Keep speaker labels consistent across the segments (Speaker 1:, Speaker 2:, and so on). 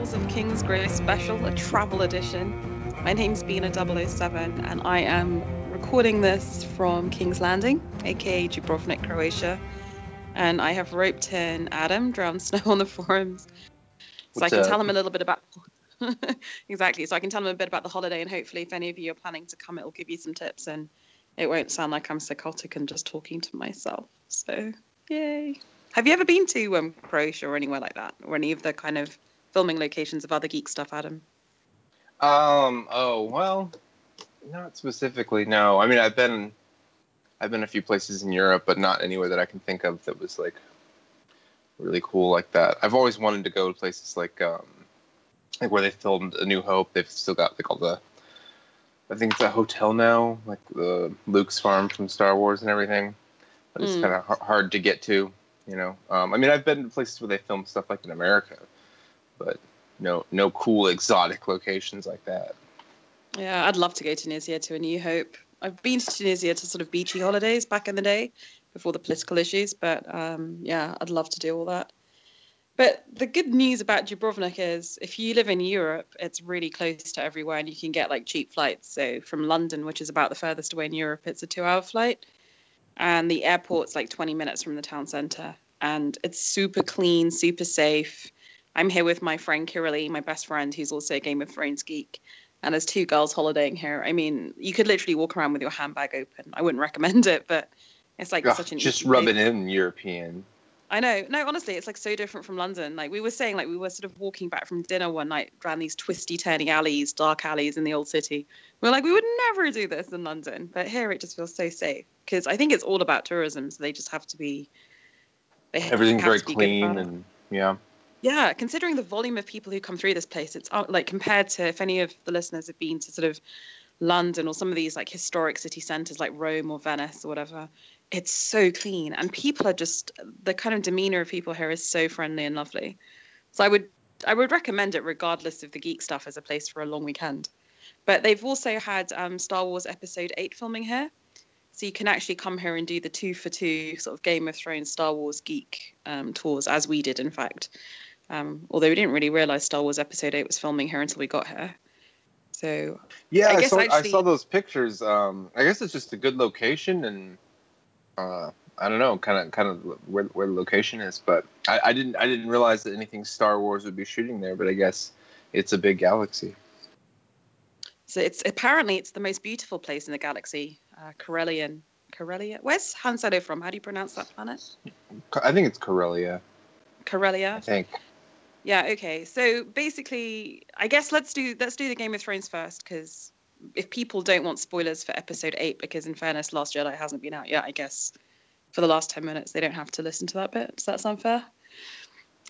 Speaker 1: everybody. This is a Vassals of King's Grace special, a travel edition. My name's Bina 007, and I am recording this from King's Landing, aka Dubrovnik, Croatia. And I have roped in Adam, Drowned Snow on the forums, so
Speaker 2: What's
Speaker 1: I can
Speaker 2: up?
Speaker 1: tell him a little bit about. exactly, so I can tell him a bit about the holiday, and hopefully, if any of you are planning to come, it will give you some tips, and it won't sound like I'm psychotic and just talking to myself. So, yay. Have you ever been to um, Croatia or anywhere like that, or any of the kind of filming locations of other geek stuff, Adam?
Speaker 2: Um. Oh well, not specifically. No. I mean, I've been, I've been a few places in Europe, but not anywhere that I can think of that was like really cool like that. I've always wanted to go to places like, um, like where they filmed A New Hope. They've still got like all the, I think it's a hotel now, like the Luke's farm from Star Wars and everything. But it's
Speaker 1: Mm.
Speaker 2: kind of hard to get to, you know. Um, I mean, I've been to places where they film stuff like in America, but no, no cool exotic locations like that.
Speaker 1: Yeah, I'd love to go to Tunisia to A New Hope. I've been to Tunisia to sort of beachy holidays back in the day before the political issues, but um, yeah, I'd love to do all that. But the good news about Dubrovnik is if you live in Europe, it's really close to everywhere and you can get like cheap flights. So from London, which is about the furthest away in Europe, it's a two hour flight. And the airport's like 20 minutes from the town centre. And it's super clean, super safe. I'm here with my friend Kirili, my best friend, who's also a Game of Thrones geek and there's two girls holidaying here. I mean, you could literally walk around with your handbag open. I wouldn't recommend it, but it's like such an
Speaker 2: just
Speaker 1: easy
Speaker 2: rub it in European.
Speaker 1: I know. No, honestly, it's like so different from London. Like we were saying, like we were sort of walking back from dinner one night around these twisty, turning alleys, dark alleys in the old city. We are like, we would never do this in London, but here it just feels so safe because I think it's all about tourism, so they just have to be. They
Speaker 2: Everything's
Speaker 1: have
Speaker 2: very
Speaker 1: to be
Speaker 2: clean and yeah.
Speaker 1: Yeah, considering the volume of people who come through this place, it's uh, like compared to if any of the listeners have been to sort of London or some of these like historic city centers like Rome or Venice or whatever, it's so clean and people are just the kind of demeanor of people here is so friendly and lovely. So I would I would recommend it regardless of the geek stuff as a place for a long weekend. But they've also had um, Star Wars Episode Eight filming here, so you can actually come here and do the two for two sort of Game of Thrones Star Wars geek um, tours as we did in fact. Um, although we didn't really realize Star Wars Episode Eight was filming here until we got here. So
Speaker 2: Yeah,
Speaker 1: I
Speaker 2: I,
Speaker 1: guess
Speaker 2: saw I saw those pictures. Um, I guess it's just a good location and uh, I don't know, kind of kind of where where the location is. But I, I didn't I didn't realize that anything Star Wars would be shooting there. But I guess it's a big galaxy.
Speaker 1: So it's apparently it's the most beautiful place in the galaxy, uh, Corellian. Corellia. Where's Han Solo from? How do you pronounce that planet?
Speaker 2: I think it's Corellia. I
Speaker 1: Corellia.
Speaker 2: think.
Speaker 1: Yeah. Okay. So basically, I guess let's do let's do the Game of Thrones first because if people don't want spoilers for Episode Eight, because in fairness, Last Jedi hasn't been out yet, I guess for the last ten minutes they don't have to listen to that bit. Does that sound fair?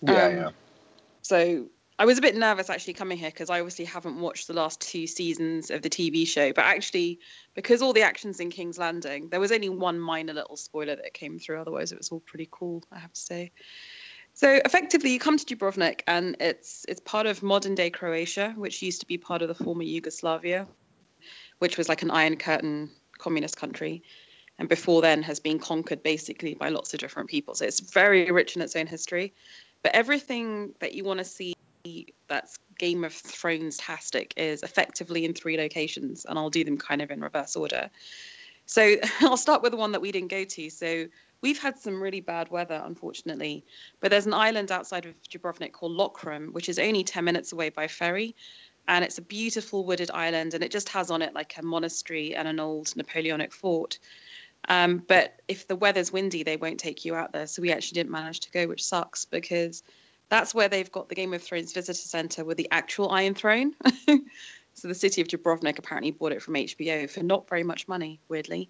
Speaker 2: Yeah,
Speaker 1: Um,
Speaker 2: yeah.
Speaker 1: So I was a bit nervous actually coming here because I obviously haven't watched the last two seasons of the TV show, but actually because all the actions in King's Landing, there was only one minor little spoiler that came through. Otherwise, it was all pretty cool, I have to say. So effectively, you come to Dubrovnik, and it's it's part of modern day Croatia, which used to be part of the former Yugoslavia, which was like an Iron Curtain communist country, and before then has been conquered basically by lots of different people. So it's very rich in its own history. But everything that you want to see that's Game of Thrones tastic is effectively in three locations, and I'll do them kind of in reverse order. So I'll start with the one that we didn't go to. So we've had some really bad weather, unfortunately, but there's an island outside of Dubrovnik called Lokrum, which is only 10 minutes away by ferry. And it's a beautiful wooded island, and it just has on it like a monastery and an old Napoleonic fort. Um, but if the weather's windy, they won't take you out there. So we actually didn't manage to go, which sucks because that's where they've got the Game of Thrones visitor center with the actual Iron Throne. so the city of Dubrovnik apparently bought it from HBO for not very much money, weirdly.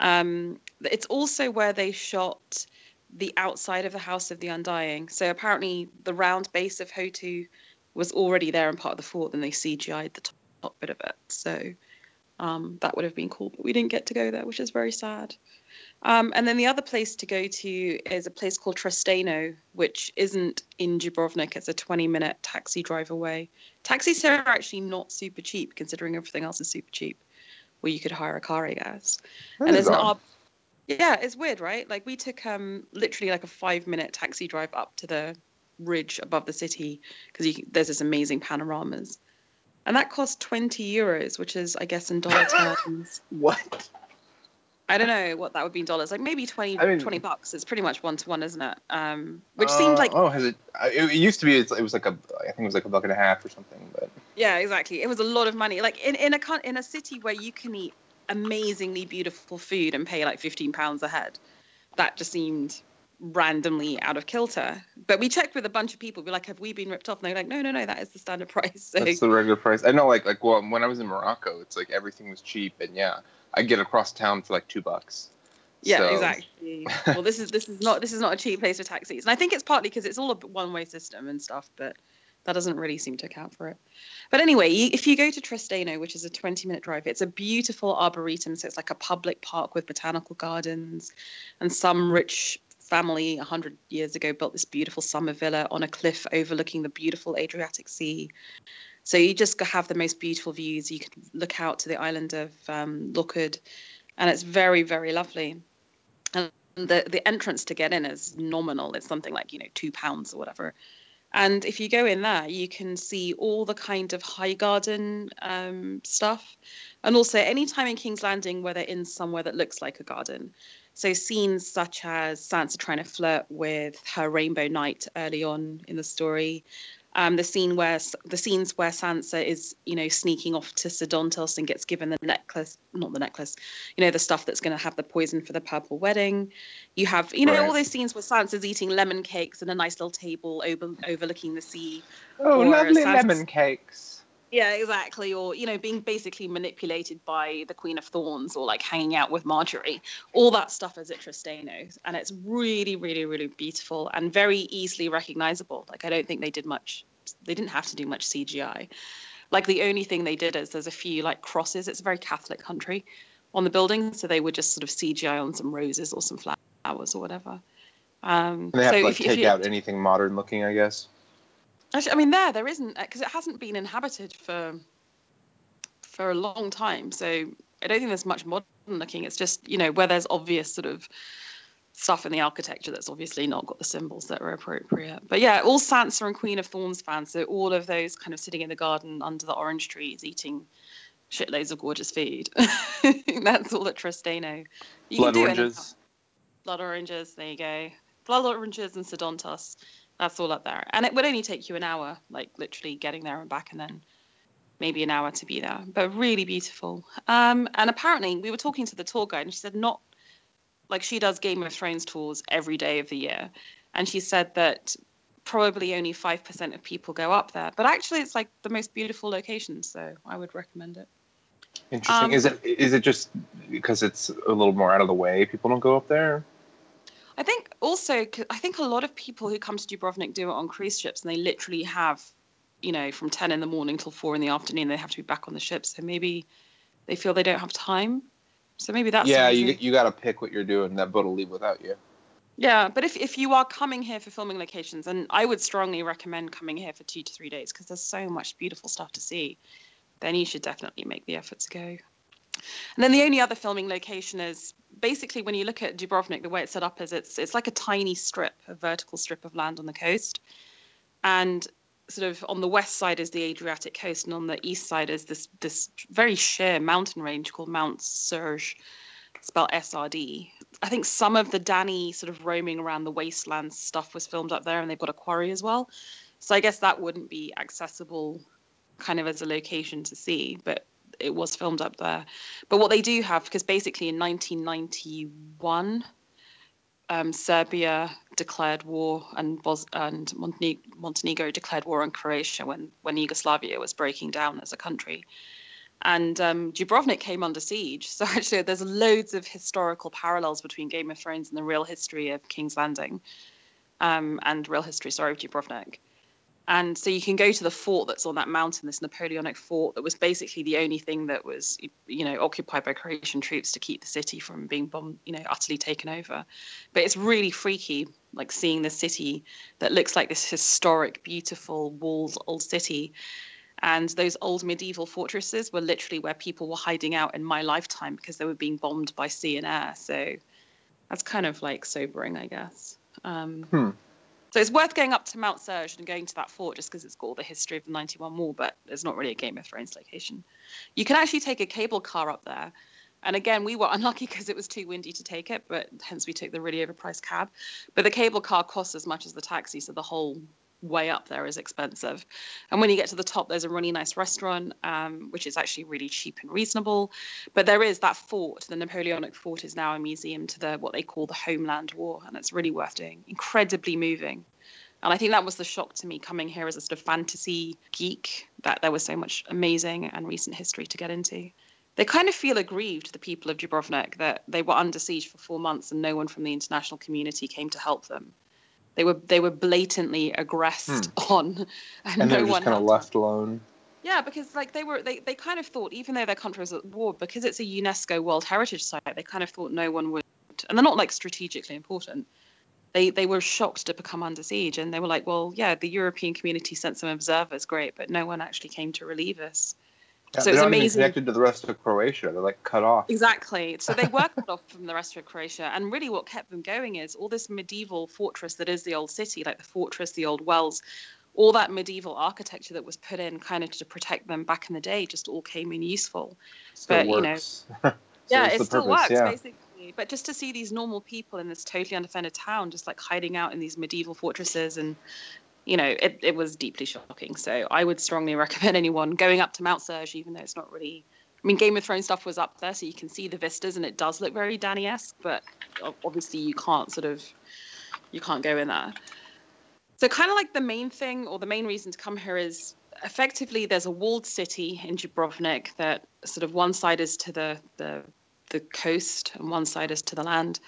Speaker 1: Um, it's also where they shot the outside of the House of the Undying. So apparently the round base of Hotu was already there and part of the fort, then they CGI'd the top, bit of it. So um, that would have been cool, but we didn't get to go there, which is very sad. Um, and then the other place to go to is a place called Trsteno, which isn't in Dubrovnik. It's a 20 minute taxi drive away. Taxis are actually not super cheap, considering everything else is super cheap, where you could hire a car, I guess. And there's an
Speaker 2: odd.
Speaker 1: Ar- yeah, it's weird, right? Like we took um literally like a five minute taxi drive up to the ridge above the city because there's this amazing panoramas. And that cost 20 euros, which is, I guess, in dollar terms.
Speaker 2: what?
Speaker 1: I don't know what that would be in dollars. Like maybe 20,
Speaker 2: I mean-
Speaker 1: 20 bucks. It's pretty much one to one, isn't it? Um, which
Speaker 2: Uh,
Speaker 1: seemed like
Speaker 2: oh, has it? It, it used to be. It was like a. I think it was like a buck and a half or something. But
Speaker 1: Yeah, exactly. It was a lot of money. Like in, in a in a city where you can eat amazingly beautiful food and pay like fifteen pounds a head, that just seemed randomly out of kilter. But we checked with a bunch of people. We're like, have we been ripped off? And they're like, no, no, no, that is the standard price. So
Speaker 2: that's the regular price. I know. Like like well, when I was in Morocco, it's like everything was cheap, and yeah, I get across town for like two bucks.
Speaker 1: yeah,
Speaker 2: So-
Speaker 1: exactly. well, this is this is not this is not a cheap place for taxis, and I think it's partly because it's all a one way system and stuff, but. That doesn't really seem to account for it. But anyway, if you go to Trsteno, which is a 20 minute drive, it's a beautiful arboretum. So it's like a public park with botanical gardens. And some rich family 100 years ago built this beautiful summer villa on a cliff overlooking the beautiful Adriatic Sea. So you just have the most beautiful views. You can look out to the island of um, Lokrum, and it's very, very lovely. And the, the entrance to get in is nominal. It's something like, you know, two pounds or whatever. And if you go in there, you can see all the kind of high garden um, stuff. And also, anytime in King's Landing where they're in somewhere that looks like a garden. So, scenes such as Sansa trying to flirt with her Rainbow Knight early on in the story. Um, the scene where the scenes where Sansa is, you know, sneaking off to Ser Dontos and gets given the necklace, not the necklace, you know, the stuff that's going to have the poison for the purple wedding. You have, you know, all those scenes where Sansa's eating lemon cakes and a nice little table over, overlooking the sea.
Speaker 2: Oh, lovely
Speaker 1: Sansa's-
Speaker 2: lemon cakes.
Speaker 1: Yeah, exactly. Or, you know, being basically manipulated by the Queen of Thorns or like hanging out with Margaery. All that stuff is at Trsteno. And it's really, really, really beautiful and very easily recognizable. Like, I don't think they did much, they didn't have to do much CGI. Like, the only thing they did is there's a few like crosses. It's a very Catholic country on the building. So they would just sort of CGI on some roses or some flowers or whatever. Um,
Speaker 2: And they have
Speaker 1: so
Speaker 2: to like
Speaker 1: if, you- if
Speaker 2: take
Speaker 1: you,
Speaker 2: out anything modern looking, I guess.
Speaker 1: Actually, I mean, there there isn't uh, because it hasn't been inhabited for for a long time. So I don't think there's much modern looking. It's just you know where there's obvious sort of stuff in the architecture that's obviously not got the symbols that are appropriate. But yeah, all Sansa and Queen of Thorns fans. So all of those kind of sitting in the garden under the orange trees eating shitloads of gorgeous food. that's all at Trsteno. You
Speaker 2: Blood
Speaker 1: can do anything
Speaker 2: oranges.
Speaker 1: blood oranges. There you go. Blood oranges and Ser Dontos. That's all up there. And it would only take you an hour, like literally getting there and back, and then maybe an hour to be there. But really beautiful. Um, and apparently, we were talking to the tour guide, and she said not like she does Game of Thrones tours every day of the year, and she said that probably only five percent of people go up there. But actually, it's like the most beautiful location, so I would recommend it.
Speaker 2: Interesting.
Speaker 1: Um,
Speaker 2: is it is it just because it's a little more out of the way? People don't go up there.
Speaker 1: I think also, I think a lot of people who come to Dubrovnik do it on cruise ships, and they literally have, you know, from 10 in the morning till 4 in the afternoon, they have to be back on the ship. So maybe they feel they don't have time. So maybe that's
Speaker 2: yeah, you you got to pick what you're doing. That boat will leave without you.
Speaker 1: Yeah, but if, if you are coming here for filming locations, and I would strongly recommend coming here for two to three days because there's so much beautiful stuff to see, then you should definitely make the effort to go. And then the only other filming location is basically when you look at Dubrovnik, the way it's set up is it's it's like a tiny strip, a vertical strip of land on the coast, and sort of on the west side is the Adriatic coast, and on the east side is this this very sheer mountain range called Mount Srđ, spelled SRD. I think some of the Dany sort of roaming around the wastelands stuff was filmed up there, and they've got a quarry as well. So I guess that wouldn't be accessible kind of as a location to see, but it was filmed up there. But what they do have, because basically in 1991, um, Serbia declared war and Bos- and Montenegro, Montenegro declared war on Croatia when when Yugoslavia was breaking down as a country. And um, Dubrovnik came under siege. So actually, there's loads of historical parallels between Game of Thrones and the real history of King's Landing, um, and real history, sorry, of Dubrovnik. And so you can go to the fort that's on that mountain, this Napoleonic fort that was basically the only thing that was, you know, occupied by Croatian troops to keep the city from being bombed, you know, utterly taken over. But it's really freaky, like seeing the city that looks like this historic, beautiful walls, old city. And those old medieval fortresses were literally where people were hiding out in my lifetime because they were being bombed by sea and air. So that's kind of like sobering, I guess. Um,
Speaker 2: Hmm.
Speaker 1: So it's worth going up to Mount Srđ and going to that fort just because it's got all the history of the 91 War, but it's not really a Game of Thrones location. You can actually take a cable car up there. And again, we were unlucky because it was too windy to take it, but hence we took the really overpriced cab. But the cable car costs as much as the taxi, so the whole way up there is expensive. And when you get to the top, there's a really nice restaurant, um, which is actually really cheap and reasonable. But there is that fort, the Napoleonic fort is now a museum to the what they call the Homeland War, and it's really worth doing. Incredibly moving. And I think that was the shock to me coming here as a sort of fantasy geek that there was so much amazing and recent history to get into. They kind of feel aggrieved, the people of Dubrovnik, that they were under siege for four months and no one from the international community came to help them. They were they were blatantly aggressed
Speaker 2: Hmm.
Speaker 1: on, and,
Speaker 2: And
Speaker 1: no
Speaker 2: they were just kind of left alone.
Speaker 1: Yeah, because like they were they, they kind of thought even though their country was at war, because it's a UNESCO World Heritage Site, they kind of thought no one would and they're not like strategically important. They they were shocked to become under siege and they were like, Well, yeah, the European community sent some observers, great, but no one actually came to relieve us.
Speaker 2: Yeah,
Speaker 1: So
Speaker 2: they're
Speaker 1: it was
Speaker 2: even
Speaker 1: amazing.
Speaker 2: connected to the rest of Croatia. They're like cut off.
Speaker 1: Exactly. So they were cut off from the rest of Croatia. And really, what kept them going is all this medieval fortress that is the old city, like the fortress, the old wells, all that medieval architecture that was put in kind of to protect them back in the day just all came in useful.
Speaker 2: Still
Speaker 1: but, you know,
Speaker 2: works.
Speaker 1: yeah, it
Speaker 2: the
Speaker 1: still
Speaker 2: purpose,
Speaker 1: works,
Speaker 2: yeah.
Speaker 1: basically. But just to see these normal people in this totally undefended town just like hiding out in these medieval fortresses and you know, it, it was deeply shocking. So I would strongly recommend anyone going up to Mount Srđ, even though it's not really. I mean, Game of Thrones stuff was up there, so you can see the vistas, and it does look very Dany-esque. But obviously, you can't sort of, you can't go in there. So kind of like the main thing, or the main reason to come here is effectively there's a walled city in Dubrovnik that sort of one side is to the the the coast and one side is to the land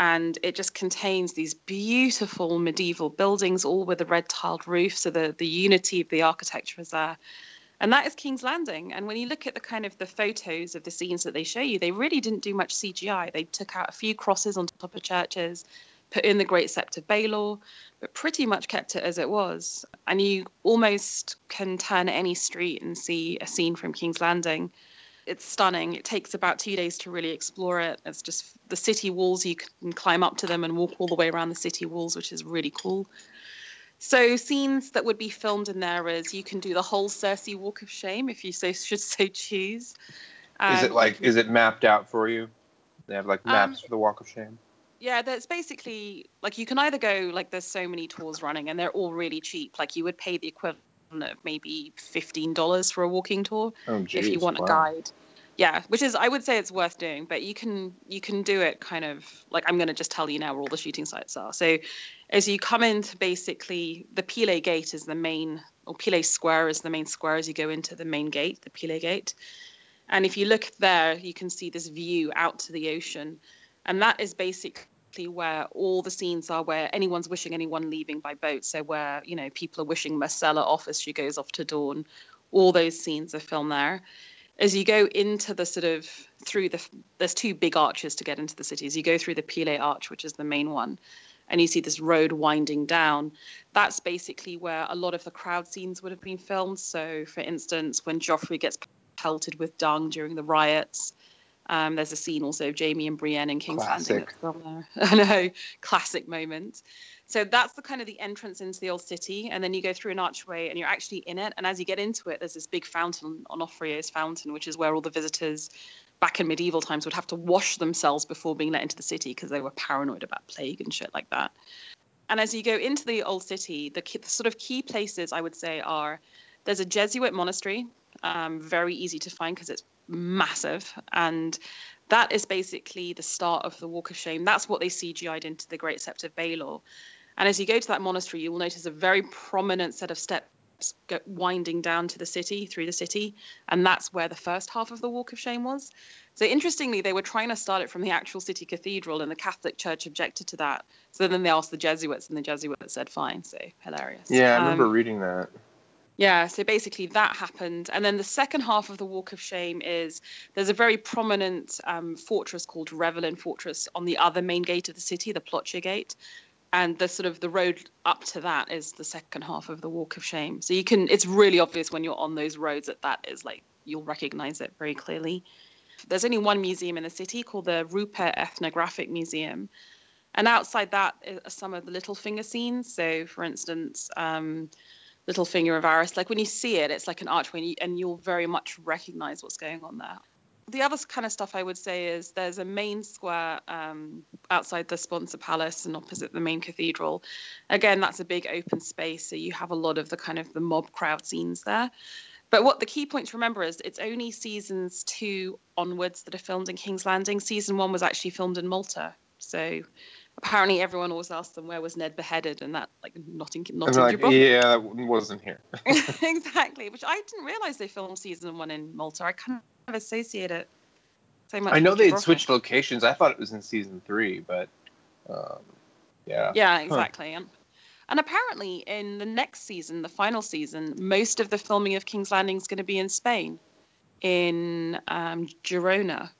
Speaker 1: and it just contains these beautiful medieval buildings, all with a red tiled roof. So the the unity of the architecture is there, and that is King's Landing. And when you look at the kind of the photos of the scenes that they show you, they really didn't do much CGI. They took out a few crosses on top of churches, put in the Great Sept of Baelor, but pretty much kept it as it was. And you almost can turn any street and see a scene from King's Landing it's stunning. It takes about two days to really explore it. It's just the city walls, you can climb up to them and walk all the way around the city walls, which is really cool. So, scenes that would be filmed in there is you can do the whole Cersei Walk of Shame if you so should so choose.
Speaker 2: is
Speaker 1: Um,
Speaker 2: it like
Speaker 1: can-
Speaker 2: is it mapped out for you? They have like
Speaker 1: Um,
Speaker 2: maps for the Walk of Shame.
Speaker 1: Yeah, that's basically like you can either go like there's so many tours running and they're all really cheap. Like you would pay the equivalent maybe fifteen dollars for a walking tour.
Speaker 2: Oh, geez,
Speaker 1: if you want
Speaker 2: wow.
Speaker 1: a guide yeah which is i would say it's worth doing but you can you can do it kind of like i'm going to just tell you now where all the shooting sites are so as you come into basically the pile gate is the main or pile square is the main square as you go into the main gate the pile gate and if you look there you can see this view out to the ocean and that is basically where all the scenes are where anyone's wishing anyone leaving by boat. So where you know people are wishing Myrcella off as she goes off to Dorne. All those scenes are filmed there. As you go into the sort of through the there's two big arches to get into the city as you go through the Pile Arch which is the main one and you see this road winding down. That's basically where a lot of the crowd scenes would have been filmed. So for instance when Joffrey gets pelted with dung during the riots um, there's a scene also of Jaime and Brienne in King's Landing
Speaker 2: Classic.
Speaker 1: that's filmed there I know classic moment so that's the kind of the entrance into the old city, and then you go through an archway, and you're actually in it. And as you get into it, there's this big fountain, Onofrio's fountain, which is where all the visitors back in medieval times would have to wash themselves before being let into the city because they were paranoid about plague and shit like that. And as you go into the old city, the, key, the sort of key places I would say are there's a Jesuit monastery, um, very easy to find because it's massive, and that is basically the start of the Walk of Shame. That's what they CGI'd into the Great Sept of Baelor. And as you go to that monastery, you will notice a very prominent set of steps winding down to the city, through the city. And that's where the first half of the Walk of Shame was. So interestingly, they were trying to start it from the actual city cathedral, and the Catholic Church objected to that. So then they asked the Jesuits, and the Jesuits said fine. So hilarious.
Speaker 2: Yeah, I remember
Speaker 1: Um,
Speaker 2: reading that.
Speaker 1: Yeah, so basically that happened. And then the second half of the Walk of Shame is there's a very prominent um, fortress called Revelin Fortress on the other main gate of the city, the Ploče Gate. And the sort of the road up to that is the second half of the Walk of Shame. So you can, it's really obvious when you're on those roads that that is like, you'll recognize it very clearly. There's only one museum in the city called the Rupe Ethnographic Museum. And outside that are some of the Littlefinger scenes. So, for instance, um, Littlefinger of Varys, like when you see it, it's like an archway, and, you, and you'll very much recognize what's going on there. The other kind of stuff I would say is there's a main square um, outside the Sponza palace and opposite the main cathedral. Again, that's a big open space, so you have a lot of the kind of the mob crowd scenes there. But what the key point to remember is it's only seasons two onwards that are filmed in King's Landing. Season one was actually filmed in Malta. So apparently everyone always asked them where was Ned beheaded, and that like not in not in
Speaker 2: like, yeah, wasn't here.
Speaker 1: exactly, which I didn't realize they filmed season one in Malta. I kind of associate it so much.
Speaker 2: I know they had switched locations. I thought it was in season three, but um, yeah.
Speaker 1: Yeah, exactly. And, and apparently, in the next season, the final season, most of the filming of King's Landing is going to be in Spain, in um, Girona,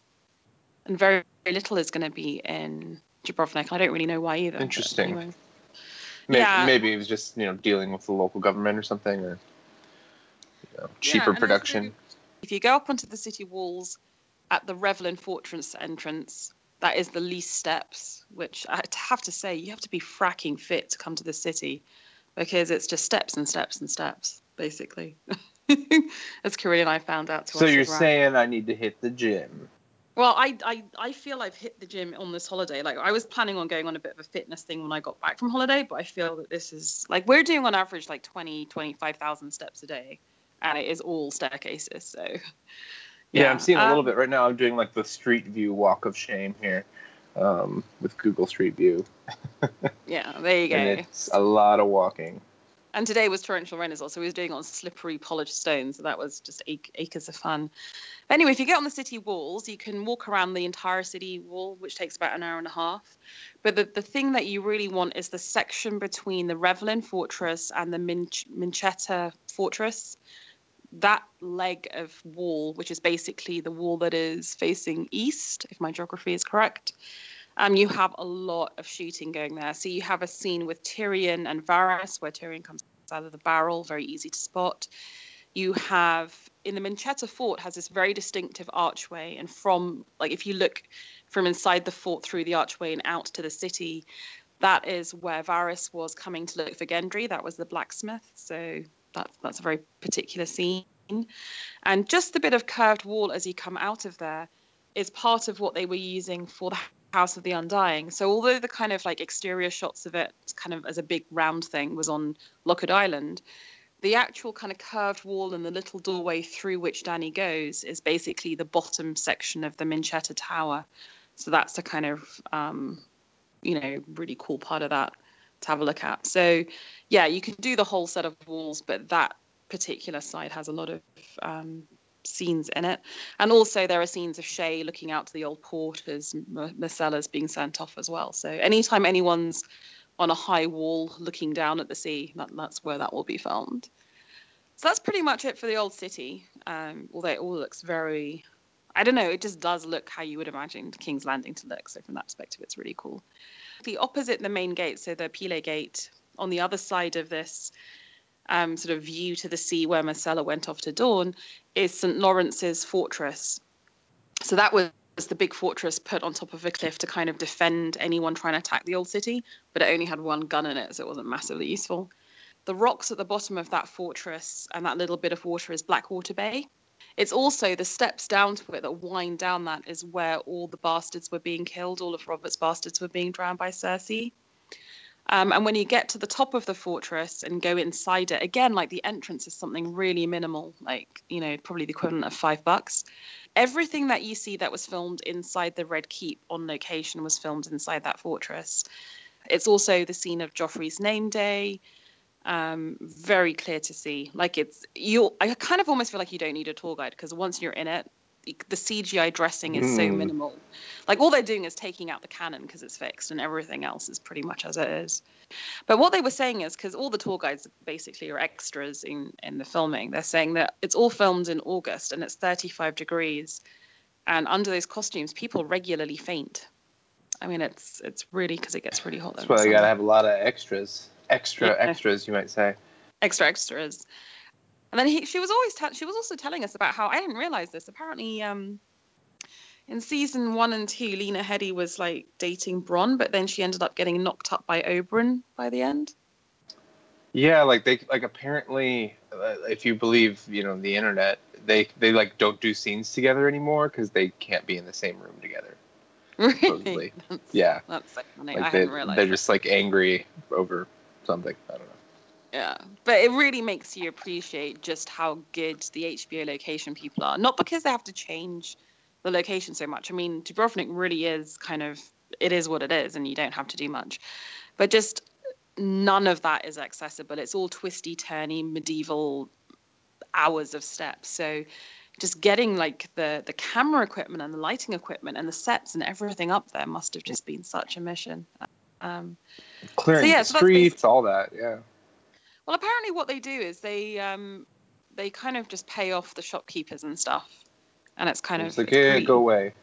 Speaker 1: and very, very little is going to be in Dubrovnik. I don't really know why either.
Speaker 2: Interesting.
Speaker 1: Anyway.
Speaker 2: Maybe,
Speaker 1: Yeah.
Speaker 2: maybe it was just you know dealing with the local government or something, or you know, cheaper
Speaker 1: Yeah,
Speaker 2: production.
Speaker 1: If you go up onto the city walls at the Revelin Fortress entrance, that is the least steps, which I have to say, you have to be fracking fit to come to the city because it's just steps and steps and steps, basically. As Corinne and I found out
Speaker 2: So you're saying I need to hit the gym?
Speaker 1: Well, I, I I feel I've hit the gym on this holiday. Like I was planning on going on a bit of a fitness thing when I got back from holiday, but I feel that this is like we're doing on average like 20, 25,000 steps a day, and it is all staircases. So
Speaker 2: Yeah, I'm seeing a little
Speaker 1: um,
Speaker 2: bit right now. I'm doing like the Street View Walk of Shame here um, with Google Street View,
Speaker 1: Yeah, there you go.
Speaker 2: And, it's a lot of walking.
Speaker 1: Today was torrential rain as well, so we were doing it on slippery polished stones. So that was just ac- acres of fun. Anyway, if you get on the city walls, you can walk around the entire city wall, which takes about an hour and a half. But the, the thing that you really want is the section between the Revelin Fortress and the Minch- Minčeta Fortress. That leg of wall, which is basically the wall that is facing east, if my geography is correct, um, you have a lot of shooting going there. So you have a scene with Tyrion and Varys, where Tyrion comes out of the barrel, very easy to spot. You have in the Minčeta Fort has this very distinctive archway, and from like if you look from inside the fort through the archway and out to the city, that is where Varys was coming to look for Gendry. That was the blacksmith. So that's that's a very particular scene. And just the bit of curved wall as you come out of there is part of what they were using for the House of the Undying. So although the kind of like exterior shots of it, kind of as a big round thing, was on Lokrum Island, the actual kind of curved wall and the little doorway through which Dany goes is basically the bottom section of the Minčeta Tower. So that's the kind of um, you know really cool part of that to have a look at. So yeah, you can do the whole set of walls, but that particular side has a lot of um, scenes in it. And also there are scenes of Shae looking out to the old port as Myrcella's being sent off as well. So anytime anyone's on a high wall looking down at the sea, that, that's where that will be filmed. So that's pretty much it for the old city. Um, although it all looks very, I don't know, it just does look how you would imagine King's Landing to look. So from that perspective, it's really cool. The opposite the main gate, so the Pile Gate, on the other side of this um, sort of view to the sea where Myrcella went off to Dorne, is St. Lawrence's fortress. So that was the big fortress put on top of a cliff to kind of defend anyone trying to attack the old city, but it only had one gun in it, so it wasn't massively useful. The rocks at the bottom of that fortress and that little bit of water is Blackwater Bay. It's also the steps down to it that wind down that is where all the bastards were being killed. All of Robert's bastards were being drowned by Cersei. Um, and when you get to the top of the fortress and go inside it, again, like the entrance is something really minimal, like, you know, probably the equivalent of five bucks. Everything that you see that was filmed inside the Red Keep on location was filmed inside that fortress. It's also the scene of Joffrey's name day. Um, very clear to see. Like it's you. I kind of almost feel like you don't need a tour guide because once you're in it, the CGI dressing is so
Speaker 2: Hmm.
Speaker 1: minimal. Like all they're doing is taking out the cannon because it's fixed, and everything else is pretty much as it is. But what they were saying is because all the tour guides basically are extras in in the filming. They're saying that it's all filmed in August and it's 35 degrees, and under those costumes, people regularly faint. I mean, it's it's really because it gets really hot.
Speaker 2: That's
Speaker 1: in the
Speaker 2: why you gotta have a lot of extras, extra
Speaker 1: Yeah.
Speaker 2: extras, you might say.
Speaker 1: extra extras. And then he, she was always te- she was also telling us about how I didn't realize this. Apparently, um, in season one and two, Lena Headey was like dating Bronn, but then she ended up getting knocked up by Oberyn by the end.
Speaker 2: Yeah, like they like apparently, uh, if you believe you know the internet, they they like don't do scenes together anymore because they can't be in the same room together.
Speaker 1: Really? That's,
Speaker 2: Yeah,
Speaker 1: That's so funny.
Speaker 2: like
Speaker 1: I
Speaker 2: they
Speaker 1: hadn't realized.
Speaker 2: they're just like angry over something. I don't know.
Speaker 1: Yeah, but it really makes you appreciate just how good the HBO location people are. Not because they have to change the location so much. I mean, Dubrovnik really is kind of it is what it is, and you don't have to do much. But just none of that is accessible. It's all twisty, turny, medieval hours of steps. So just getting like the the camera equipment and the lighting equipment and the sets and everything up there must have just been such a mission. Um,
Speaker 2: Clearing
Speaker 1: yeah,
Speaker 2: the
Speaker 1: so
Speaker 2: streets, all that. Yeah.
Speaker 1: Well, apparently, what they do is they um, they kind of just pay off the shopkeepers and stuff, and it's kind
Speaker 2: It's
Speaker 1: of
Speaker 2: like, yeah, go away.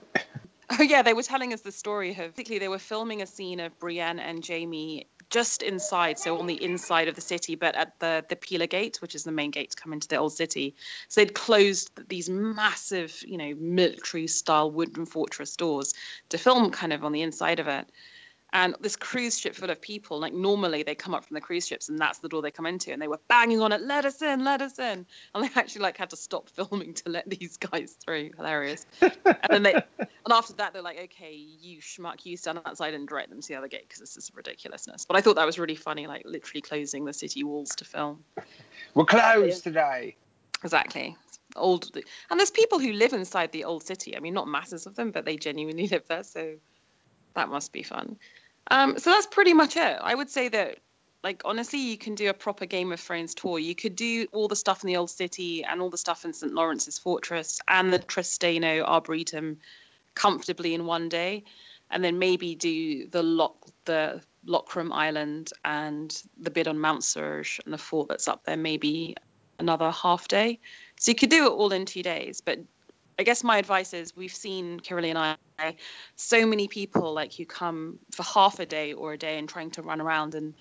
Speaker 1: Oh yeah, they were telling us the story of basically they were filming a scene of Brienne and Jaime just inside, so on the inside of the city, but at the the Pila Gate, which is the main gate to come into the old city. So they'd closed these massive, you know, military style wooden fortress doors to film kind of on the inside of it. And this cruise ship full of people, like normally they come up from the cruise ships and that's the door they come into, and they were banging on it, let us in, let us in. And they actually like had to stop filming to let these guys through. Hilarious. And then they and after that they're like, okay, you schmuck, you stand outside and direct them to the other gate because this is ridiculousness. But I thought that was really funny, like literally closing the city walls to film.
Speaker 2: We're closed today.
Speaker 1: Exactly. Old and there's people who live inside the old city. I mean, not masses of them, but they genuinely live there, so that must be fun. Um, so that's pretty much it. I would say that, like, honestly, you can do a proper Game of Thrones tour. You could do all the stuff in the old city and all the stuff in St. Lawrence's Fortress and the Trsteno Arboretum comfortably in one day, and then maybe do the lock the Lokrum Island and the bit on Mount Srđ and the fort that's up there maybe another half day. So you could do it all in two days. But I guess my advice is we've seen Kirili and I so many people like who come for half a day or a day and trying to run around and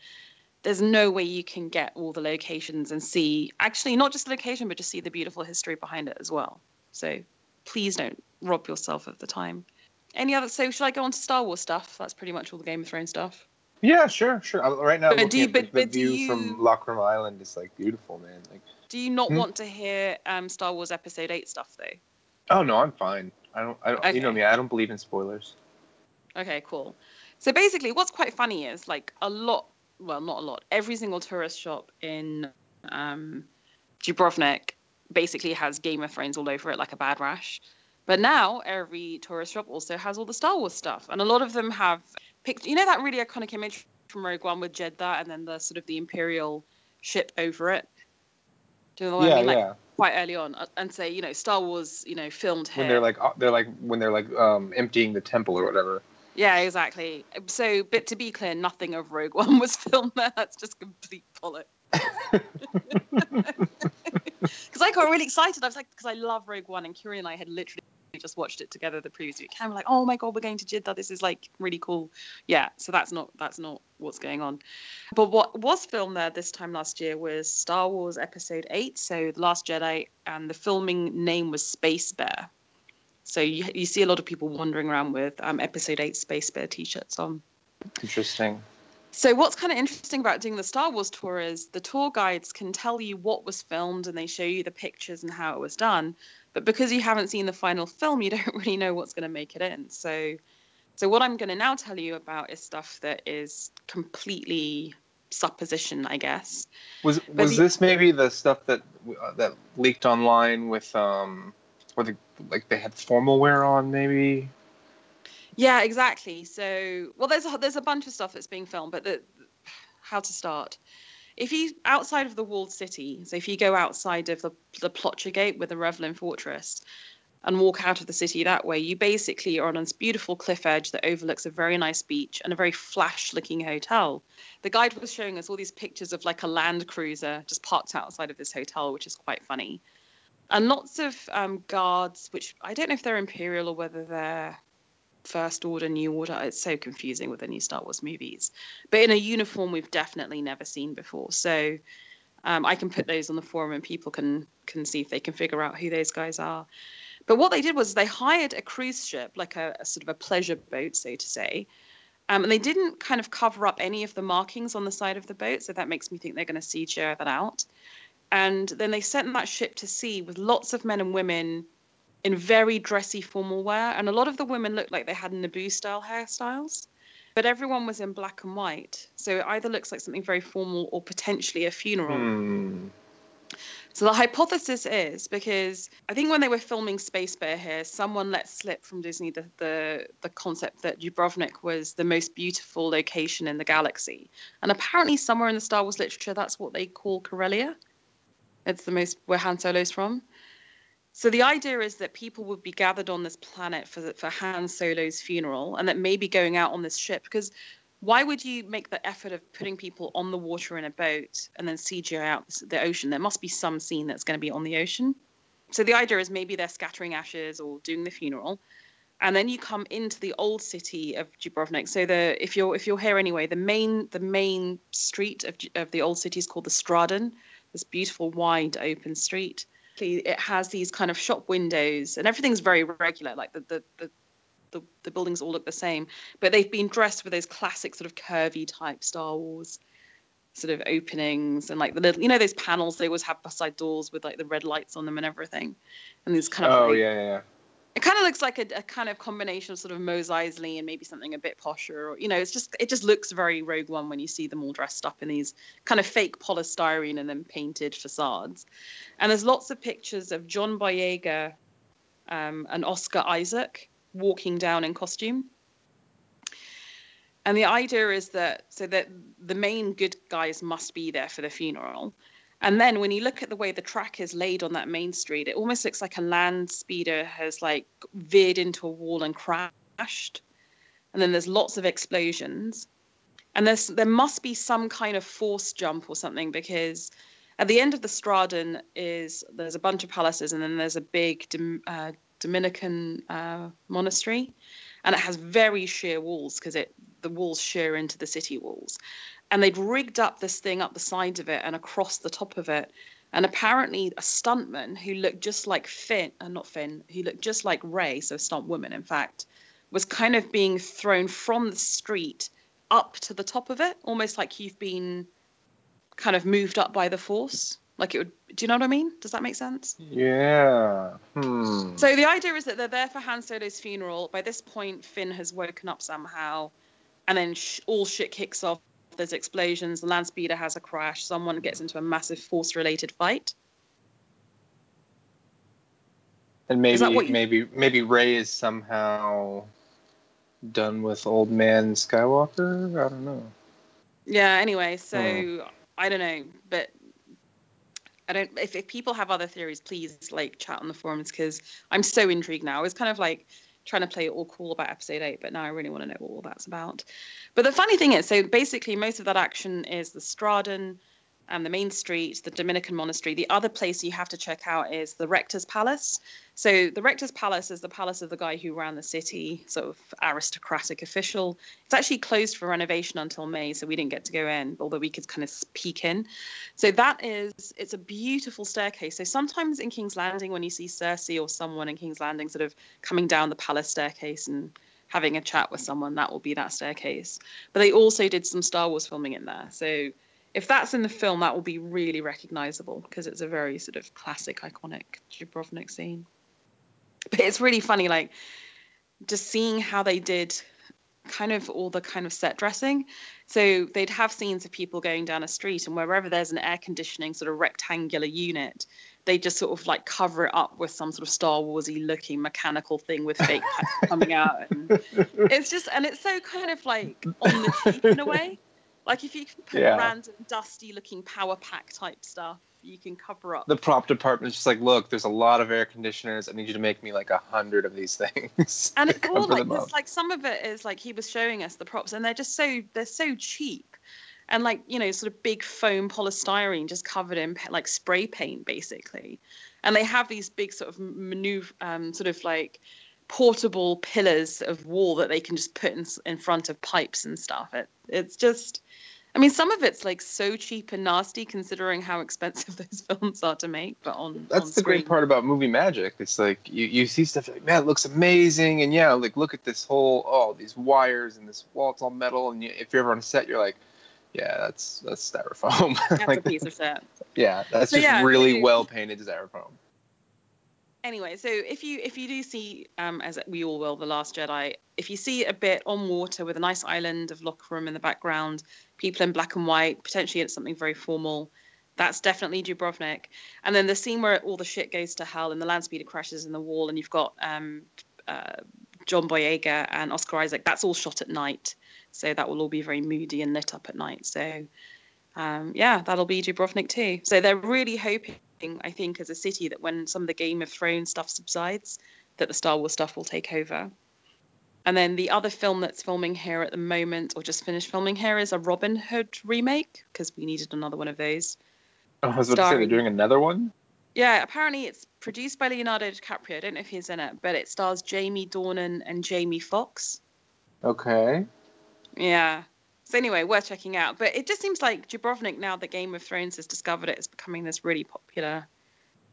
Speaker 1: there's no way you can get all the locations and see actually not just the location but just see the beautiful history behind it as well so please don't rob yourself of the time any other so should i go on to star wars stuff that's pretty much all the game of thrones stuff
Speaker 2: Yeah, sure, sure. Right now,
Speaker 1: But do you- but-
Speaker 2: the
Speaker 1: but do
Speaker 2: view
Speaker 1: you-
Speaker 2: from Island is like beautiful, man. Like,
Speaker 1: do you not
Speaker 2: Hmm?
Speaker 1: want to hear um, star wars episode 8 stuff though
Speaker 2: oh no, I'm fine. I don't. I don't. You know me. I don't believe in spoilers.
Speaker 1: Okay, cool. So basically, what's quite funny is like a lot, well, not a lot, every single tourist shop in um, Dubrovnik basically has Game of Thrones all over it like a bad rash. But now every tourist shop also has all the Star Wars stuff, and a lot of them have picked. You know that really iconic image from Rogue One with Jedha, and then the sort of the Imperial ship over it. Do you know what
Speaker 2: yeah,
Speaker 1: I mean? Like
Speaker 2: yeah.
Speaker 1: Quite early on, uh, and say, you know, Star Wars, you know, filmed here.
Speaker 2: When they're like, uh, they're like, when they're like, um, emptying the temple or whatever.
Speaker 1: Yeah, exactly. So, but to be clear, nothing of Rogue One was filmed there. That's just complete bollocks. Because I got really excited. I was like, because I love Rogue One, and Kiri and I had literally just watched it together the previous week. And we're like, oh my god, we're going to Jedha. This is like really cool. Yeah. So that's not that's not what's going on. But what was filmed there this time last year was Star Wars Episode Eight, so The Last Jedi, and the filming name was Space Bear. So you, you see a lot of people wandering around with um, Episode Eight Space Bear t-shirts on.
Speaker 2: Interesting.
Speaker 1: So what's kind of interesting about doing the Star Wars tour is the tour guides can tell you what was filmed and they show you the pictures and how it was done. But because you haven't seen the final film, you don't really know what's going to make it in. So so what I'm going to now tell you about is stuff that is completely supposition, I guess.
Speaker 2: Was was
Speaker 1: the-
Speaker 2: this maybe the stuff that uh, that leaked online with um, where the like they had formal wear on maybe?
Speaker 1: Yeah, exactly. So, well, there's a, there's a bunch of stuff that's being filmed, but the, how to start? If you outside of the walled city, so if you go outside of the the Ploče Gate with the Revelin Fortress, and walk out of the city that way, you basically are on this beautiful cliff edge that overlooks a very nice beach and a very flash-looking hotel. The guide was showing us all these pictures of like a Land Cruiser just parked outside of this hotel, which is quite funny, and lots of um, guards, which I don't know if they're Imperial or whether they're First Order, New Order. It's so confusing with the new Star Wars movies. But in a uniform we've definitely never seen before. So um, I can put those on the forum and people can can see if they can figure out who those guys are. But what they did was they hired a cruise ship, like a, a sort of a pleasure boat, so to say, um, and they didn't kind of cover up any of the markings on the side of the boat. So that makes me think they're going to CGI that out. And then they sent that ship to sea with lots of men and women in very dressy formal wear. And a lot of the women looked like they had Naboo style hairstyles, but everyone was in black and white. So it either looks like something very formal or potentially a funeral.
Speaker 2: Hmm.
Speaker 1: So the hypothesis is because I think when they were filming Space Bear here, someone let slip from Disney the, the the concept that Dubrovnik was the most beautiful location in the galaxy, and apparently somewhere in the Star Wars literature, that's what they call Corellia. It's the most where Han Solo's from. So the idea is that people would be gathered on this planet for for Han Solo's funeral, and that maybe going out on this ship because why would you make the effort of putting people on the water in a boat and then CGI out the ocean? There must be some scene that's going to be on the ocean. So the idea is maybe they're scattering ashes or doing the funeral, and then you come into the old city of Dubrovnik. So the if you're if you're here anyway, the main the main street of of the old city is called the Stradun. This beautiful wide open street. It has these kind of shop windows, and everything's very regular. Like the the, the the, the buildings all look the same, but they've been dressed with those classic sort of curvy type Star Wars sort of openings and like the little, you know, those panels they always have beside doors with like the red lights on them and everything, and these kind of.
Speaker 2: Oh
Speaker 1: like,
Speaker 2: yeah, yeah, yeah.
Speaker 1: It kind of looks like a, a kind of combination of sort of Mos Eisley and maybe something a bit posher, or you know, it's just it just looks very Rogue One when you see them all dressed up in these kind of fake polystyrene and then painted facades. And there's lots of pictures of John Boyega um, and Oscar Isaac walking down in costume. And the idea is that so that the main good guys must be there for the funeral. And then when you look at the way the track is laid on that main street, it almost looks like a land speeder has like veered into a wall and crashed. And then there's lots of explosions. And there's there must be some kind of force jump or something because at the end of the Stradun is there's a bunch of palaces and then there's a big uh, Dominican uh, monastery, and it has very sheer walls because it the walls sheer into the city walls, and they'd rigged up this thing up the side of it and across the top of it, and apparently a stuntman who looked just like Finn, uh, not Finn, who looked just like Rey, so a stunt woman in fact, was kind of being thrown from the street up to the top of it, almost like you've been kind of moved up by the force. Like it would. Do you know what I mean? Does that make sense?
Speaker 2: Yeah. Hmm.
Speaker 1: So the idea is that they're there for Han Solo's funeral. By this point, Finn has woken up somehow, and then sh- all shit kicks off. There's explosions. The land speeder has a crash. Someone gets into a massive force-related fight.
Speaker 2: And maybe
Speaker 1: you-
Speaker 2: maybe maybe Rey is somehow done with old man Skywalker. I don't know.
Speaker 1: Yeah. Anyway, so. I don't know, but I don't. If, if people have other theories, please like chat on the forums because I'm so intrigued now. It's kind of like trying to play it all cool about episode eight, but now I really want to know what all that's about. But the funny thing is, so basically, most of that action is the Stradun and the main street, the Dominican monastery. The other place you have to check out is the Rector's Palace. So the Rector's Palace is the palace of the guy who ran the city, sort of aristocratic official. It's actually closed for renovation until May, so we didn't get to go in, although we could kind of peek in. So that is, it's a beautiful staircase. So sometimes in King's Landing, when you see Cersei or someone in King's Landing sort of coming down the palace staircase and having a chat with someone, that will be that staircase. But they also did some Star Wars filming in there. So if that's in the film, that will be really recognizable because it's a very sort of classic, iconic Dubrovnik scene. But it's really funny, like just seeing how they did kind of all the kind of set dressing. So they'd have scenes of people going down a street, and wherever there's an air conditioning sort of rectangular unit, they just sort of like cover it up with some sort of Star Warsy looking mechanical thing with fake coming out. And it's just, and it's so kind of like on the cheap in a way. Like if you can put
Speaker 2: Yeah.
Speaker 1: random dusty looking power pack type stuff, you can cover up.
Speaker 2: The prop department's just like, look, there's a lot of air conditioners. I need you to make me like a hundred of these things.
Speaker 1: and it's all like
Speaker 2: up.
Speaker 1: like some of it is like he was showing us the props and they're just so they're so cheap and like you know sort of big foam polystyrene just covered in like spray paint basically and they have these big sort of maneuver um, sort of like portable pillars of wall that they can just put in, in front of pipes and stuff it, it's just I mean, some of it's like so cheap and nasty, considering how expensive those films are to make. But on
Speaker 2: That's
Speaker 1: on
Speaker 2: the great part about movie magic. It's like you, you see stuff like, man, it looks amazing, and yeah, like look at this whole oh these wires and this wall, it's all metal, and you, if you're ever on a set, you're like, yeah, that's that's styrofoam.
Speaker 1: That's
Speaker 2: like,
Speaker 1: a piece of shit.
Speaker 2: yeah, that's
Speaker 1: So
Speaker 2: just
Speaker 1: yeah,
Speaker 2: really well painted styrofoam.
Speaker 1: Anyway, so if you if you do see, um, as we all will, the Last Jedi, if you see a bit on water with a nice island of Lokrum in the background, people in black and white, potentially it's something very formal. That's definitely Dubrovnik. And then the scene where all the shit goes to hell and the land speeder crashes in the wall, and you've got um, uh, John Boyega and Oscar Isaac. That's all shot at night, so that will all be very moody and lit up at night. So um, yeah, that'll be Dubrovnik too. So they're really hoping, I think, as a city, that when some of the Game of Thrones stuff subsides, that the Star Wars stuff will take over. And then the other film that's filming here at the moment, or just finished filming here, is a Robin Hood remake because we needed another one of those.
Speaker 2: Oh, I was about to say they're doing another one.
Speaker 1: Yeah, apparently it's produced by Leonardo DiCaprio. I don't know if he's in it, but it stars Jamie Dornan and Jamie Foxx.
Speaker 2: Okay.
Speaker 1: Yeah. So anyway, worth checking out. But it just seems like Dubrovnik, now that Game of Thrones has discovered it, is becoming this really popular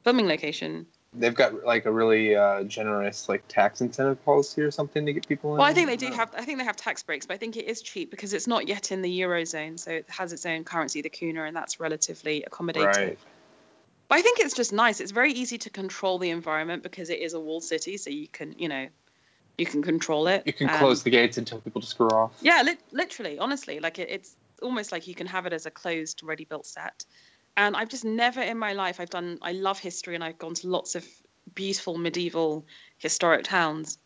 Speaker 1: filming location.
Speaker 2: They've got like a really uh, generous like tax incentive policy or something to get people in.
Speaker 1: Well, I think they do have. I think they have tax breaks, but I think it is cheap because it's not yet in the eurozone, so it has its own currency, the kuna, and that's relatively accommodative.
Speaker 2: Right.
Speaker 1: But I think it's just nice. It's very easy to control the environment because it is a walled city, so you can, you know, you can control it.
Speaker 2: You can
Speaker 1: Um,
Speaker 2: close the gates and tell people to screw off.
Speaker 1: Yeah, li- literally, honestly, like it, it's almost like you can have it as a closed, ready-built set. And I've just never in my life I've done. I love history, and I've gone to lots of beautiful medieval historic towns.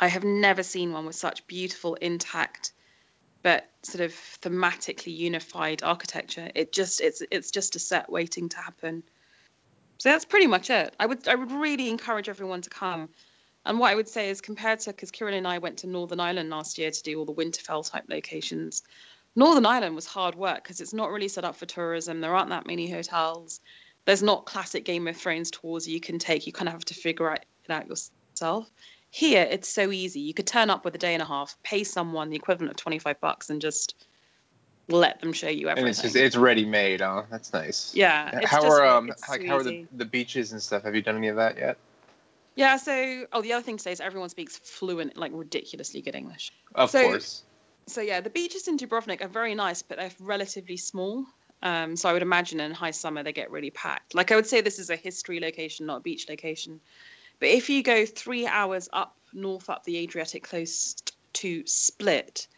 Speaker 1: I have never seen one with such beautiful, intact, but sort of thematically unified architecture. It just it's it's just a set waiting to happen. So that's pretty much it. I would I would really encourage everyone to come. And what I would say is compared to because Kieran and I went to Northern Ireland last year to do all the Winterfell type locations. Northern Ireland was hard work because it's not really set up for tourism. There aren't that many hotels. There's not classic Game of Thrones tours you can take. You kind of have to figure it out yourself. Here, it's so easy. You could turn up with a day and a half, pay someone the equivalent of 25 bucks, and just let them show you everything.
Speaker 2: And it's just it's ready made. Huh? That's nice.
Speaker 1: yeah.
Speaker 2: How are um like
Speaker 1: so
Speaker 2: how are the, the beaches and stuff? Have you done any of that yet?
Speaker 1: Yeah. So, oh, the other thing to say is everyone speaks fluent, like ridiculously good English.
Speaker 2: Of
Speaker 1: So-
Speaker 2: course.
Speaker 1: so yeah, the beaches in Dubrovnik are very nice, but they're relatively small. Um, so I would imagine in high summer they get really packed. Like I would say this is a history location, not a beach location. But if you go three hours up north up the Adriatic coast to Split,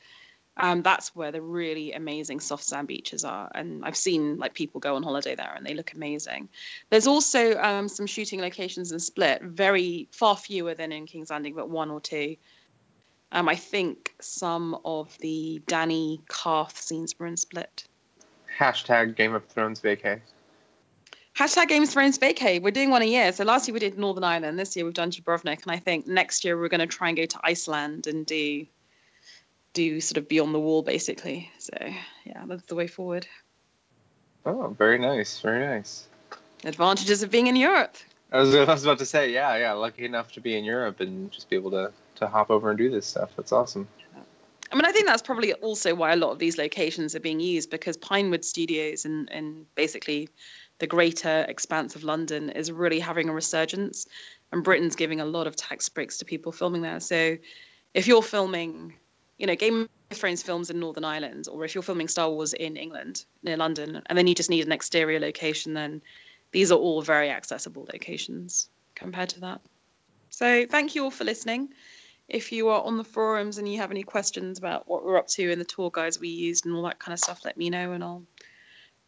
Speaker 1: um, that's where the really amazing soft sand beaches are. And I've seen like people go on holiday there and they look amazing. There's also um, some shooting locations in Split, very far fewer than in King's Landing, but one or two. Um, I think some of the Dany Qarth scenes were in Split.
Speaker 2: Hashtag Game of Thrones vacay.
Speaker 1: Hashtag Game of Thrones vacay. We're doing one a year. So last year we did Northern Ireland. This year we've done Dubrovnik, and I think next year we're going to try and go to Iceland and do do sort of beyond the wall basically. So yeah, that's the way forward.
Speaker 2: Oh, very nice, very nice.
Speaker 1: Advantages of being in Europe.
Speaker 2: I was, I was about to say, yeah, yeah, lucky enough to be in Europe and just be able to to hop over and do this stuff. That's awesome.
Speaker 1: I mean, I think that's probably also why a lot of these locations are being used because Pinewood Studios and and basically the greater expanse of London is really having a resurgence, and Britain's giving a lot of tax breaks to people filming there. So, if you're filming, you know, Game of Thrones films in Northern Ireland, or if you're filming Star Wars in England near London, and then you just need an exterior location, then these are all very accessible locations compared to that. So, thank you all for listening if you are on the forums and you have any questions about what we're up to and the tour guides we used and all that kind of stuff, let me know and I'll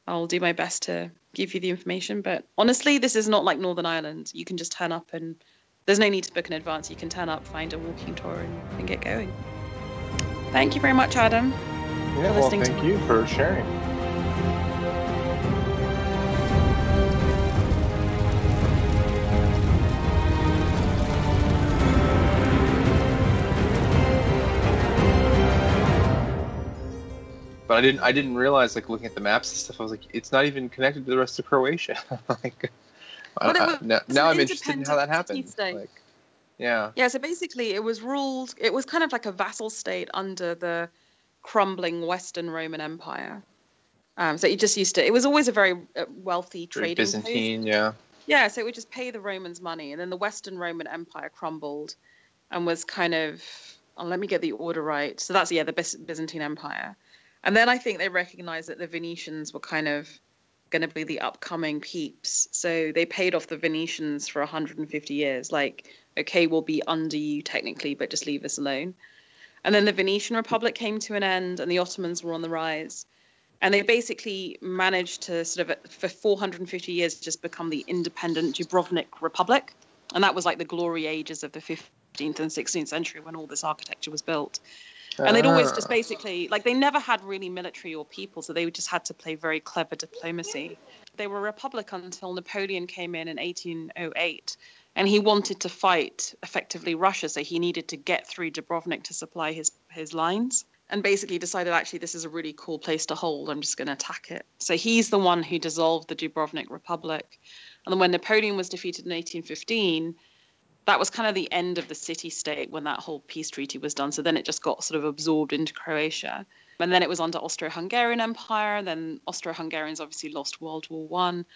Speaker 1: I'll do my best to give you the information. But honestly, this is not like Northern Ireland. You can just turn up and there's no need to book in advance. You can turn up, find a walking tour and, and get going. Thank you very much, Adam.
Speaker 2: Yeah, well,
Speaker 1: listening to
Speaker 2: thank
Speaker 1: me.
Speaker 2: you for sharing. But I didn't. I didn't realize, like looking at the maps and stuff. I was like, it's not even connected to the rest of Croatia. like, I-
Speaker 1: Well, it
Speaker 2: I-
Speaker 1: was
Speaker 2: now, now I'm interested in how that happened.
Speaker 1: state.
Speaker 2: Like, yeah.
Speaker 1: Yeah, so basically it was ruled it was kind of like a vassal state under the crumbling Western Roman Empire. Um, so it just used to. It was always a very uh, wealthy trading.
Speaker 2: Byzantine, yeah.
Speaker 1: Yeah, so it would just pay the Romans money, and then the Western Roman Empire crumbled, and was kind of. Oh, let me get the order right. So that's yeah, the Byzantine Empire, and then I think they recognized that the Venetians were kind of going to be the upcoming peeps. So they paid off the Venetians for 150 years. Like, okay, we'll be under you technically, but just leave us alone. And then the Venetian Republic came to an end, and the Ottomans were on the rise. And they basically managed to sort of, for 450 years, just become the independent Dubrovnik Republic. And that was like the glory ages of the 15th and 16th century when all this architecture was built. And they'd always just
Speaker 2: Ah.
Speaker 1: basically, like, they never had really military or people, so they just had to play very clever diplomacy. They were a republic until Napoleon came in in 1808, and he wanted to fight effectively Russia, so he needed to get through Dubrovnik to supply his, his lines. And basically decided, actually, this is a really cool place to hold. I'm just going to attack it. So he's the one who dissolved the Dubrovnik Republic. And then when Napoleon was defeated in 1815, that was kind of the end of the city state when that whole peace treaty was done. So then it just got sort of absorbed into Croatia. And then it was under Austro-Hungarian Empire. And then Austro-Hungarians obviously lost World War One.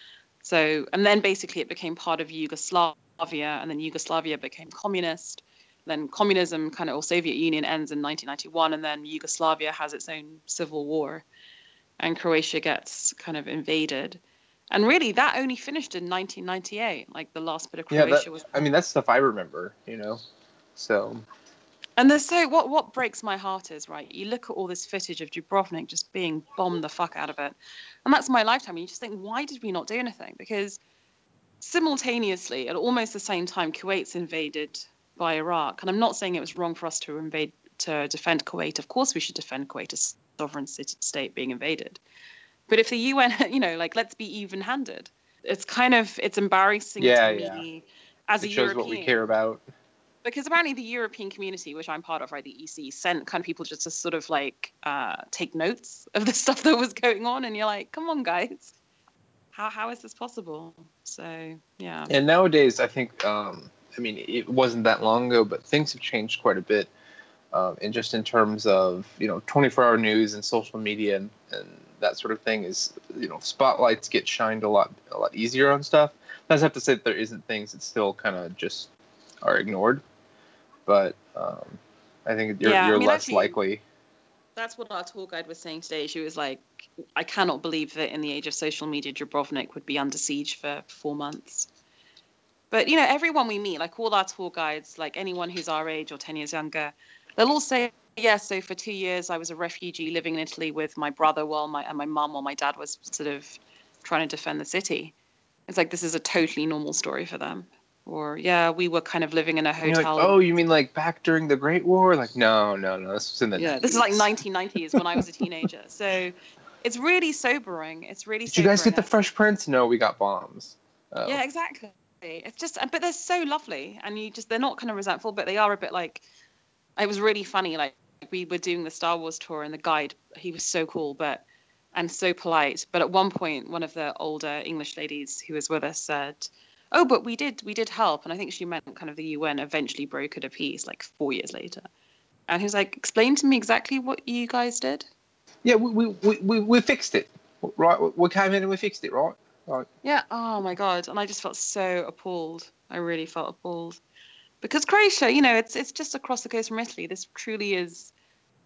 Speaker 1: So and then basically it became part of Yugoslavia, and then Yugoslavia became communist. Then communism kind of or Soviet Union ends in 1991, and then Yugoslavia has its own civil war, and Croatia gets kind of invaded. And really, that only finished in 1998. Like the last bit of
Speaker 2: Yeah,
Speaker 1: Croatia
Speaker 2: that,
Speaker 1: was.
Speaker 2: I mean, that's stuff I remember, you know. So,
Speaker 1: And there's so what what breaks my heart is right. You look at all this footage of Dubrovnik just being bombed the fuck out of it, and that's my lifetime. And you just think, why did we not do anything? Because simultaneously, at almost the same time, Kuwait's invaded by Iraq, and I'm not saying it was wrong for us to invade to defend Kuwait. Of course, we should defend Kuwait as a sovereign city, state being invaded. But if the UN, you know, like let's be even-handed. It's kind of it's embarrassing
Speaker 2: Yeah,
Speaker 1: to
Speaker 2: yeah.
Speaker 1: me as a
Speaker 2: it shows
Speaker 1: European
Speaker 2: what we care about.
Speaker 1: because apparently the European community, which I'm part of, right, the EC, sent kind of people just to sort of like uh, take notes of the stuff that was going on, and you're like, come on, guys, how how is this possible? So yeah,
Speaker 2: And nowadays, I think, um, I mean, it wasn't that long ago, but things have changed quite a bit. Um, and just in terms of, you know, 24 hour news and social media and, and that sort of thing is, you know, spotlights get shined a lot, a lot easier on stuff. That's not to say that there isn't things that still kind of just are ignored, but um, I think you're,
Speaker 1: Yeah,
Speaker 2: you're
Speaker 1: mean,
Speaker 2: less
Speaker 1: actually-
Speaker 2: likely.
Speaker 1: that's what our tour guide was saying today. She was like, I cannot believe that in the age of social media, Dubrovnik would be under siege for four months. But you know, everyone we meet, like all our tour guides, like anyone who's our age or ten years younger, they'll all say, "Yes." so for two years, I was a refugee living in Italy with my brother, while my and my mum, while my dad was sort of trying to defend the city. It's like this is a totally normal story for them. Or yeah, we were kind of living in a
Speaker 2: you're like,
Speaker 1: hotel.
Speaker 2: oh, you mean like back during the Great War? Like, no, no, no. This was in the
Speaker 1: yeah, this is like 1990s when I was a teenager. So it's really sobering. It's really.
Speaker 2: Did you guys get the Fresh Prince? No, we got bombs. Oh.
Speaker 1: Yeah, exactly. It's just, but they're so lovely, and you just—they're not kind of resentful, but they are a bit like. It was really funny. Like we were doing the Star Wars tour, and the guide, he was so cool, but and so polite. But at one point, one of the older English ladies who was with us said, "Oh, but we did, we did help," and I think she meant kind of the UN eventually brokered a peace, like four years later. And he was like, "Explain to me exactly what you guys did."
Speaker 2: Yeah, we, we, we, we, fixed it. Right? We came in and we fixed it, right? Right.
Speaker 1: Yeah. Oh my god. And I just felt so appalled. I really felt appalled. Because Croatia, you know, it's it's just across the coast from Italy. This truly is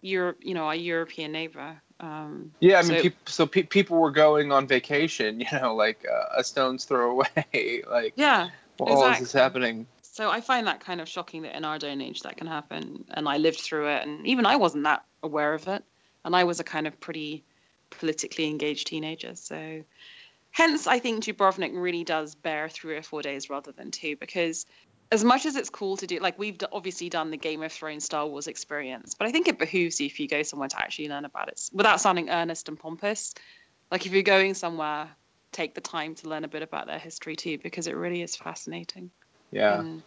Speaker 1: Europe, you know, our European neighbor. Um,
Speaker 2: Yeah, I mean,
Speaker 1: so-
Speaker 2: peop so pe- people were going on vacation, you know, like uh, a stone's throw away. like,
Speaker 1: yeah.
Speaker 2: well, is this
Speaker 1: exactly.
Speaker 2: happening?
Speaker 1: So I find that kind of shocking that in our day and age that can happen. And I lived through it, and even I wasn't that aware of it. And I was a kind of pretty politically engaged teenager. So hence, I think Dubrovnik really does bear three or four days rather than two, because as much as it's cool to do, like we've d- obviously done the Game of Thrones Star Wars experience, but I think it behooves you if you go somewhere to actually learn about it without sounding earnest and pompous. Like if you're going somewhere, take the time to learn a bit about their history too, because it really is fascinating.
Speaker 2: Yeah.
Speaker 1: And